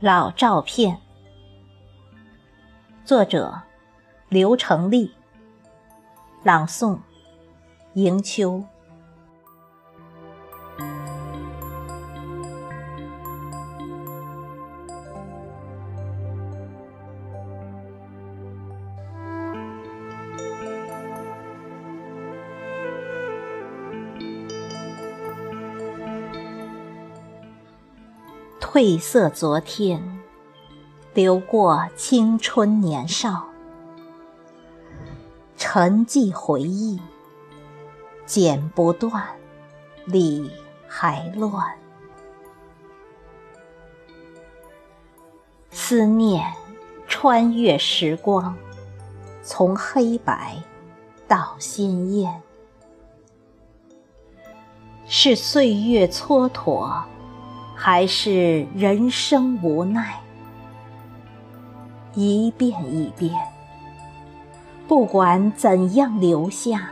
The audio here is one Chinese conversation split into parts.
老照片，作者刘成立，朗诵迎秋。褪色昨天，流过青春年少，沉寂回忆，剪不断，理还乱。思念穿越时光，从黑白到鲜艳，是岁月蹉跎。还是人生无奈，一遍一遍，不管怎样留下，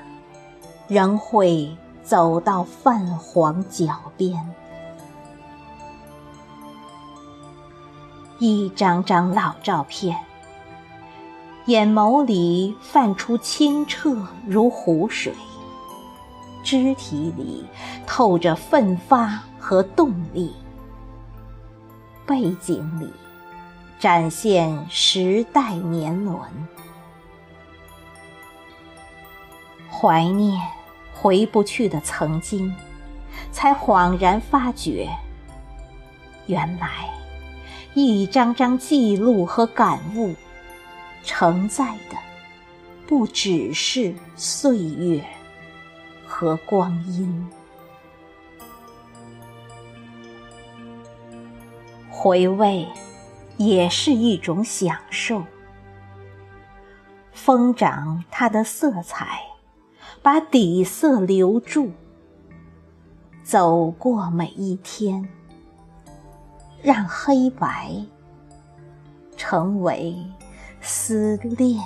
仍会走到泛黄脚边。一张张老照片，眼眸里泛出清澈如湖水，肢体里透着奋发和动力。背景里展现时代年轮，怀念回不去的曾经，才恍然发觉，原来一张张记录和感悟，承载的不只是岁月和光阴。回味，也是一种享受。疯长它的色彩，把底色留住。走过每一天，让黑白成为思念。